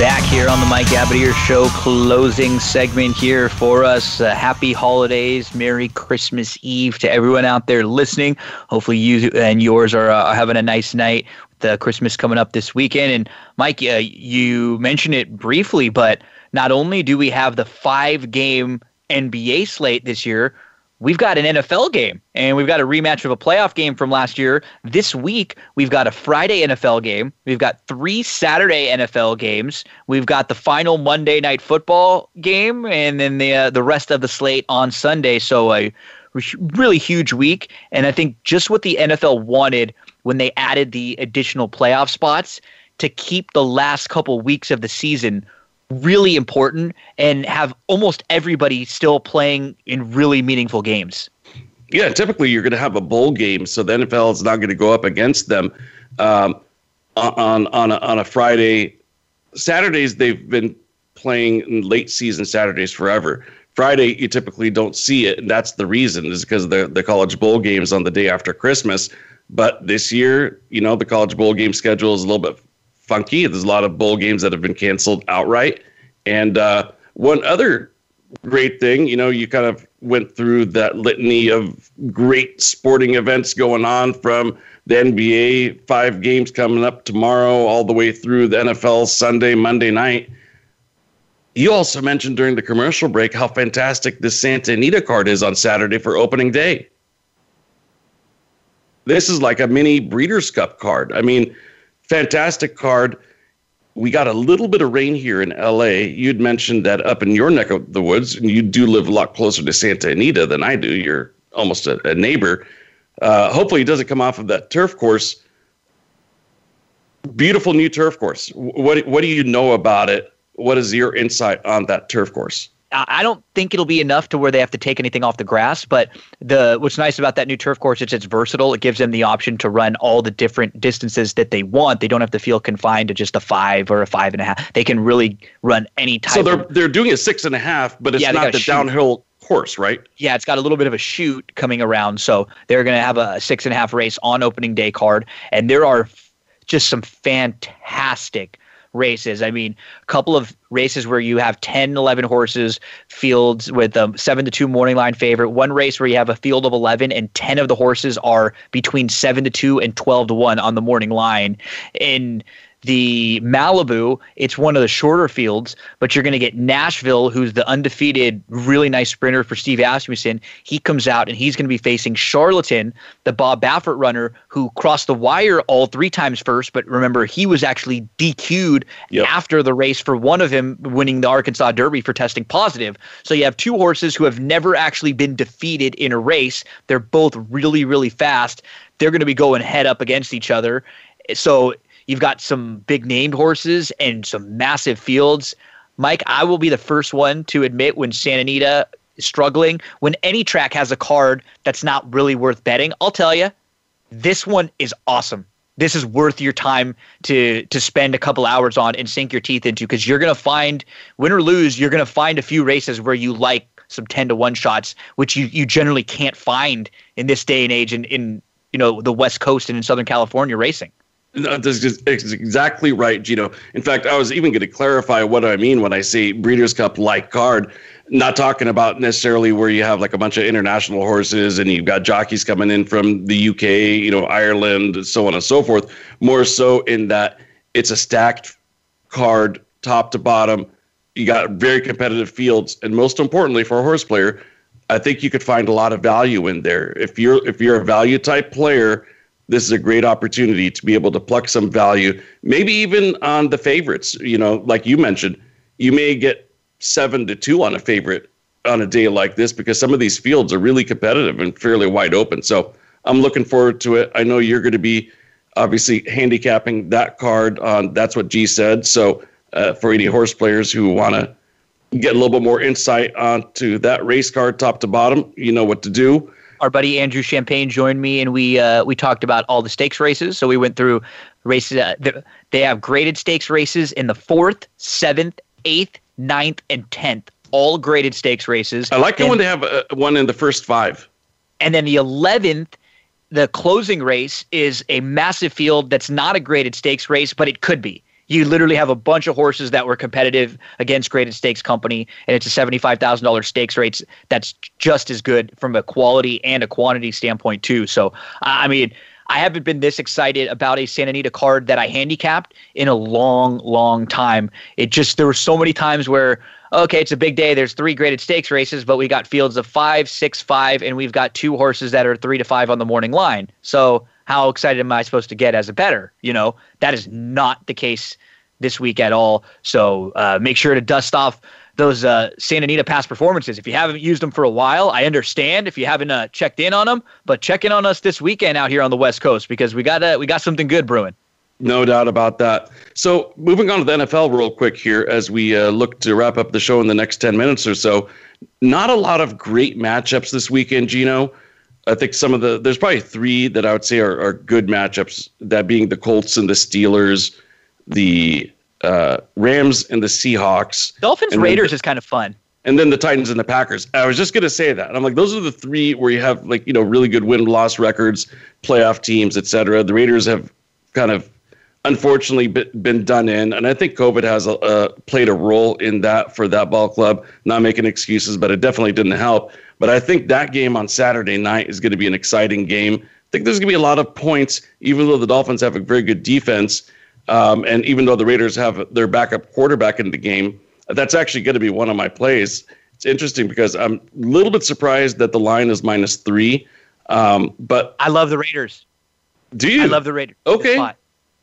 Back here on the Mike Abadir Show closing segment here for us. Uh, happy holidays, Merry Christmas Eve to everyone out there listening. Hopefully, you and yours are uh, having a nice night. With the Christmas coming up this weekend, and Mike, uh, you mentioned it briefly, but not only do we have the five-game NBA slate this year, we've got an NFL game and we've got a rematch of a playoff game from last year. This week, we've got a Friday NFL game. We've got three Saturday NFL games. We've got the final Monday night football game and then the uh, the rest of the slate on Sunday. So a really huge week and I think just what the NFL wanted when they added the additional playoff spots to keep the last couple weeks of the season really important and have almost everybody still playing in really meaningful games. Yeah, typically you're going to have a bowl game, so the NFL is not going to go up against them um, on on a, on a Friday. Saturdays they've been playing late season Saturdays forever. Friday you typically don't see it, and that's the reason is because the the college bowl games on the day after Christmas. But this year, you know, the college bowl game schedule is a little bit funky. There's a lot of bowl games that have been canceled outright. And uh, one other great thing, you know, you kind of went through that litany of great sporting events going on from the NBA, five games coming up tomorrow, all the way through the NFL Sunday, Monday night. You also mentioned during the commercial break how fantastic the Santa Anita card is on Saturday for opening day. This is like a mini Breeders' Cup card. I mean, fantastic card. We got a little bit of rain here in LA. You'd mentioned that up in your neck of the woods, and you do live a lot closer to Santa Anita than I do. You're almost a, a neighbor. Uh, hopefully, it doesn't come off of that turf course. Beautiful new turf course. What what do you know about it? What is your insight on that turf course? I don't think it'll be enough to where they have to take anything off the grass. But the what's nice about that new turf course is it's versatile. It gives them the option to run all the different distances that they want. They don't have to feel confined to just a five or a five and a half. They can really run any type. So they're of, they're doing a six and a half, but it's Yeah, not the chute. downhill course, right? yeah, it's got a little bit of a chute coming around. So they're going to have a six and a half race on opening day card, and there are just some fantastic races. I mean, a couple of races where you have 10, 11 horses, fields with a seven to two morning line favorite. One race where you have a field of 11 and 10 of the horses are between seven to two and 12 to one on the morning line. And the Malibu, it's one of the shorter fields, but you're going to get Nashville, who's the undefeated, really nice sprinter for Steve Asmussen. He comes out and he's going to be facing Charlatan, the Bob Baffert runner, who crossed the wire all three times first. But remember, he was actually DQ'd yep. after the race for one of him winning the Arkansas Derby for testing positive. So you have two horses who have never actually been defeated in a race. They're both really, really fast. They're going to be going head up against each other. So You've got some big named horses and some massive fields. Mike, I will be the first one to admit when Santa Anita is struggling, when any track has a card that's not really worth betting, I'll tell you, this one is awesome. This is worth your time to to spend a couple hours on and sink your teeth into because you're gonna find win or lose, you're gonna find a few races where you like some ten to one shots, which you, you generally can't find in this day and age in, in you know the West Coast and in Southern California racing. That's exactly right, Gino. In fact, I was even going to clarify what I mean when I say Breeders' Cup like card. Not talking about necessarily where you have like a bunch of international horses and you've got jockeys coming in from the UK, you know, Ireland, so on and so forth. More so in that it's a stacked card, top to bottom. You got very competitive fields, and most importantly, for a horse player, I think you could find a lot of value in there. If you're if you're a value type player this is a great opportunity to be able to pluck some value, maybe even on the favorites. You know, like you mentioned, you may get seven to two on a favorite on a day like this because some of these fields are really competitive and fairly wide open. So I'm looking forward to it. I know you're going to be obviously handicapping that card on that's what G said. So uh, for any horse players who want to get a little bit more insight onto that race card top to bottom, you know what to do our buddy Andrew Champagne joined me, and we uh, we talked about all the stakes races. So we went through races. Uh, they have graded stakes races in the fourth, seventh, eighth, ninth, and tenth. All graded stakes races. I like it when they have uh, one in the first five. And then the eleventh, the closing race is a massive field that's not a graded stakes race, but it could be you literally have a bunch of horses that were competitive against graded stakes company and it's a $75,000 stakes rates that's just as good from a quality and a quantity standpoint too. So I mean, I haven't been this excited about a Santa Anita card that I handicapped in a long, long time. It just there were so many times where okay, it's a big day. There's three graded stakes races, but we got fields of five, six, five, and we've got two horses that are three to five on the morning line. So how excited am I supposed to get as a bettor? You know, that is not the case this week at all. So uh, make sure to dust off those uh, Santa Anita past performances. If you haven't used them for a while, I understand if you haven't uh, checked in on them, but check in on us this weekend out here on the West Coast because we got uh, we got something good brewing. No doubt about that. So moving on to the NFL real quick here as we uh, look to wrap up the show in the next 10 minutes or so. Not a lot of great matchups this weekend, Gino. I think some of the there's probably three that I would say are, are good matchups. That being the Colts and the Steelers, the uh, Rams and the Seahawks. Dolphins Raiders the, is kind of fun. And then the Titans and the Packers. I was just gonna say that. I'm like, those are the three where you have like you know really good win loss records, playoff teams, etc. The Raiders have kind of unfortunately been done in, and I think COVID has a, uh, played a role in that for that ball club. Not making excuses, but it definitely didn't help. But I think that game on Saturday night is going to be an exciting game. I think there's going to be a lot of points, even though the Dolphins have a very good defense. Um, and even though the Raiders have their backup quarterback in the game, that's actually going to be one of my plays. It's interesting because I'm a little bit surprised that the line is minus three. Um, but I love the Raiders. Do you? I love the Raiders. Okay.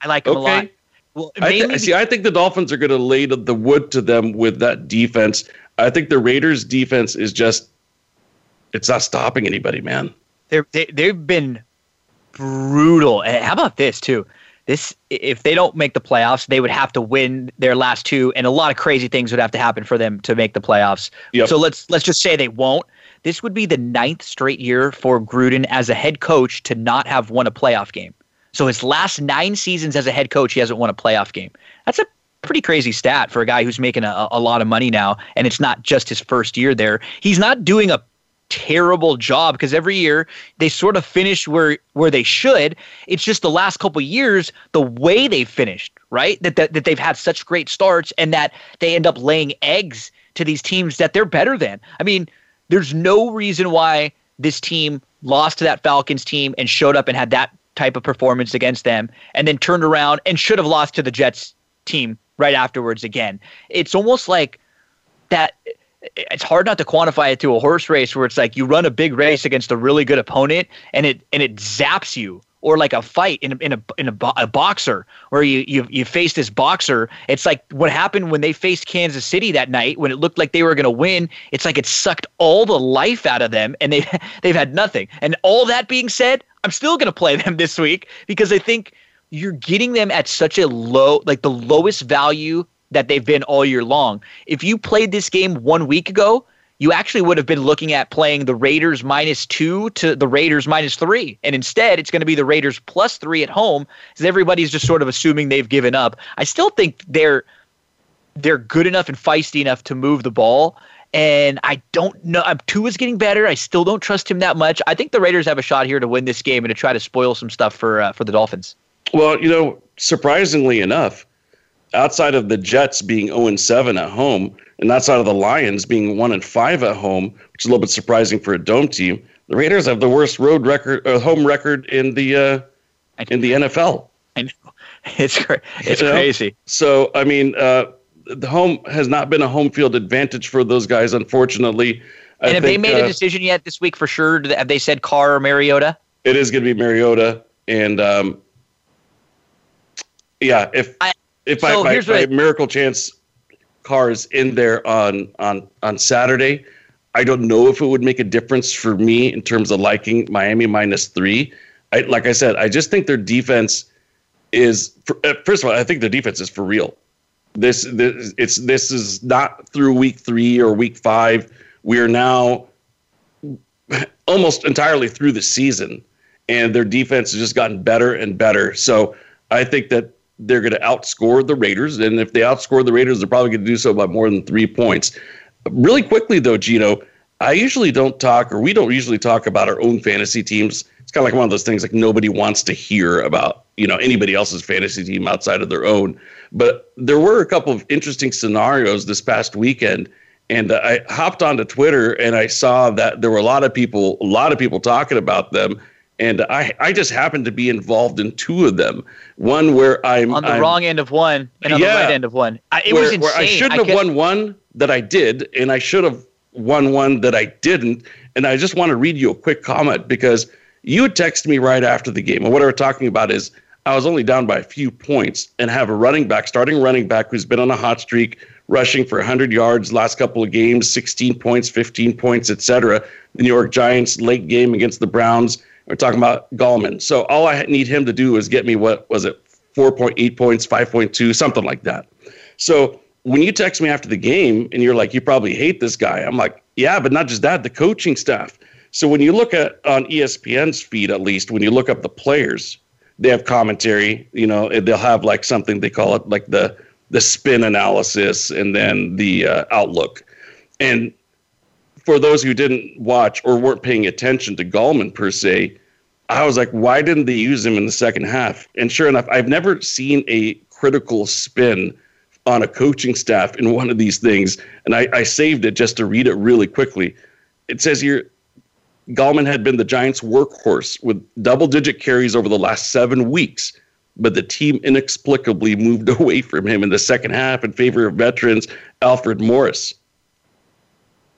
I like them okay. a lot. Well, I th- see. I think the Dolphins are going to lay the wood to them with that defense. I think the Raiders' defense is just it's not stopping anybody, man. They're, they they've been brutal. And how about this too? This if they don't make the playoffs, they would have to win their last two, and a lot of crazy things would have to happen for them to make the playoffs. Yep. So let's let's just say they won't. This would be the ninth straight year for Gruden as a head coach to not have won a playoff game. So his last nine seasons as a head coach, he hasn't won a playoff game. That's a pretty crazy stat for a guy who's making a, a lot of money now, and it's not just his first year there. He's not doing a terrible job because every year they sort of finish where where they should. It's just the last couple years the way they finished, right? That, that that they've had such great starts and that they end up laying eggs to these teams that they're better than. I mean, there's no reason why this team lost to that Falcons team and showed up and had that type of performance against them, and then turned around and should have lost to the Jets team right afterwards again. It's almost like that it's hard not to quantify it to a horse race where it's like you run a big race against a really good opponent and it and it zaps you or like a fight in a, in a in a, bo- a boxer where you, you you face this boxer. It's like what happened when they faced Kansas City that night when it looked like they were going to win. It's like it sucked all the life out of them and they they've had nothing. And all that being said I'm still going to play them this week because I think you're getting them at such a low like the lowest value that they've been all year long. If you played this game one week ago, you actually would have been looking at playing the Raiders minus two to the Raiders minus three. And instead, it's going to be the Raiders plus three at home because everybody's just sort of assuming they've given up. I still think they're they're good enough and feisty enough to move the ball. And I don't know. I'm is getting better. I still don't trust him that much. I think the Raiders have a shot here to win this game and to try to spoil some stuff for uh, for the Dolphins. Well, you know, surprisingly enough, outside of the Jets being 0 7 at home, and outside of the Lions being 1 and 5 at home, which is a little bit surprising for a dome team, the Raiders have the worst road record, uh, home record in the uh, in the NFL. I know it's cra- it's you know? crazy. So I mean, uh, the home has not been a home field advantage for those guys, unfortunately. I and have think, they made a uh, decision yet this week for sure? Have they said Carr or Mariota? It is going to be Mariota, and um, yeah, if I, if so by, by, by miracle chance Carr's in there on on on Saturday, I don't know if it would make a difference for me in terms of liking Miami minus three. I, like I said, I just think their defense is. Uh, first of all, I think their defense is for real. This, this it's this is not through week three or week five. We are now almost entirely through the season, and their defense has just gotten better and better. So I think that they're going to outscore the Raiders. And if they outscore the Raiders, they're probably going to do so by more than three points. Really quickly, though, Gino, I usually don't talk, or we don't usually talk about our own fantasy teams. It's kind of like one of those things like nobody wants to hear about, you know, anybody else's fantasy team outside of their own. But there were a couple of interesting scenarios this past weekend. And I hopped onto Twitter and I saw that there were a lot of people, a lot of people talking about them and I, I just happened to be involved in two of them. One where I'm on the I'm, wrong end of one and on yeah, the right end of one. I, it where, was insane. Where I shouldn't I have won one that I did, and I should have won one that I didn't. And I just want to read you a quick comment because you had texted me right after the game, and what I was talking about is I was only down by a few points and have a running back, starting running back who's been on a hot streak, rushing for 100 yards last couple of games, 16 points, 15 points, etc. The New York Giants late game against the Browns we're talking about Gallman. So all I need him to do is get me what was it, 4.8 points, 5.2, something like that. So when you text me after the game and you're like, you probably hate this guy, I'm like, yeah, but not just that, the coaching staff. So when you look at on ESPN's feed, at least when you look up the players, they have commentary. You know, they'll have like something they call it like the the spin analysis and then the uh, outlook. And for those who didn't watch or weren't paying attention to Gallman per se, I was like, why didn't they use him in the second half? And sure enough, I've never seen a critical spin on a coaching staff in one of these things. And I, I saved it just to read it really quickly. It says here Gallman had been the Giants' workhorse with double digit carries over the last seven weeks, but the team inexplicably moved away from him in the second half in favor of veterans Alfred Morris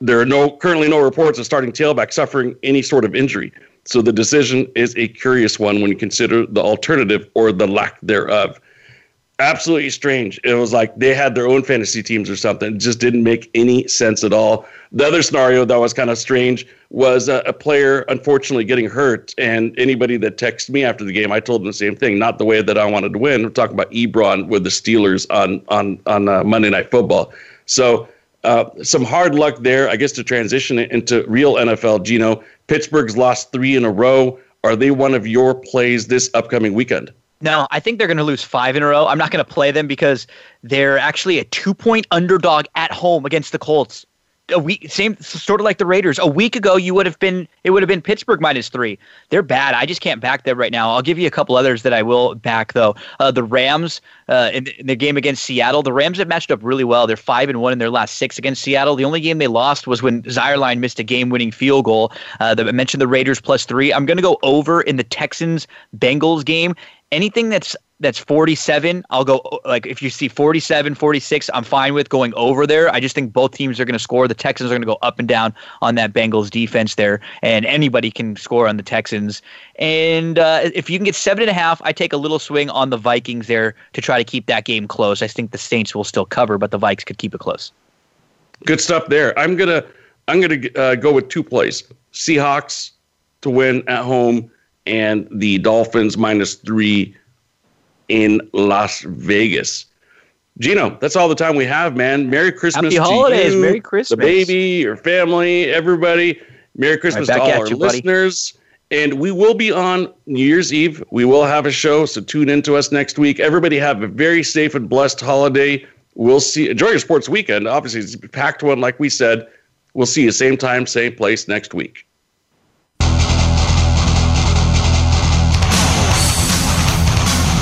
there are no currently no reports of starting tailback suffering any sort of injury. So the decision is a curious one when you consider the alternative or the lack thereof. Absolutely strange. It was like they had their own fantasy teams or something. It just didn't make any sense at all. The other scenario that was kind of strange was a, a player unfortunately getting hurt. And anybody that texted me after the game, I told them the same thing. Not the way that I wanted to win. We're talking about Ebron with the Steelers on on on uh, Monday Night Football. So uh, some hard luck there, I guess, to transition it into real NFL. Gino, Pittsburgh's lost three in a row. Are they one of your plays this upcoming weekend? No, I think they're going to lose five in a row. I'm not going to play them because they're actually a two point underdog at home against the Colts. a week same sort of like the Raiders. A week ago you would have been it would have been Pittsburgh minus three. They're bad. I just can't back them right now. I'll give you a couple others that I will back though. Uh, the Rams uh, in, in the game against Seattle. The Rams have matched up really well. They're five and one in their last six against Seattle. The only game they lost was when Zuerlein missed a game-winning field goal. Uh, the, I mentioned the Raiders plus three. I'm going to go over in the Texans Bengals game. Anything that's that's 47 i'll go like if you see 47 46 i'm fine with going over there. I just think both teams are going to score. The texans are going to go up and down on that bengals defense there and anybody can score on the texans. And uh, if you can get seven and a half i take a little swing on the vikings there to try to keep that game close. I think the saints will still cover but the vikes could keep it close. Good stuff there. I'm gonna i'm gonna uh, go with two plays. Seahawks to win at home and the dolphins minus three in Las Vegas. Gino, that's all the time we have, man. Merry Christmas Happy holidays. you, Merry Christmas. the baby, your family, everybody. Merry Christmas Right to all our you, buddy. listeners. And we will be on New Year's Eve. We will have a show, so tune in to us next week. Everybody have a very safe and blessed holiday. We'll see. Enjoy your sports weekend. Obviously, it's a packed one, like we said. We'll see you same time, same place next week.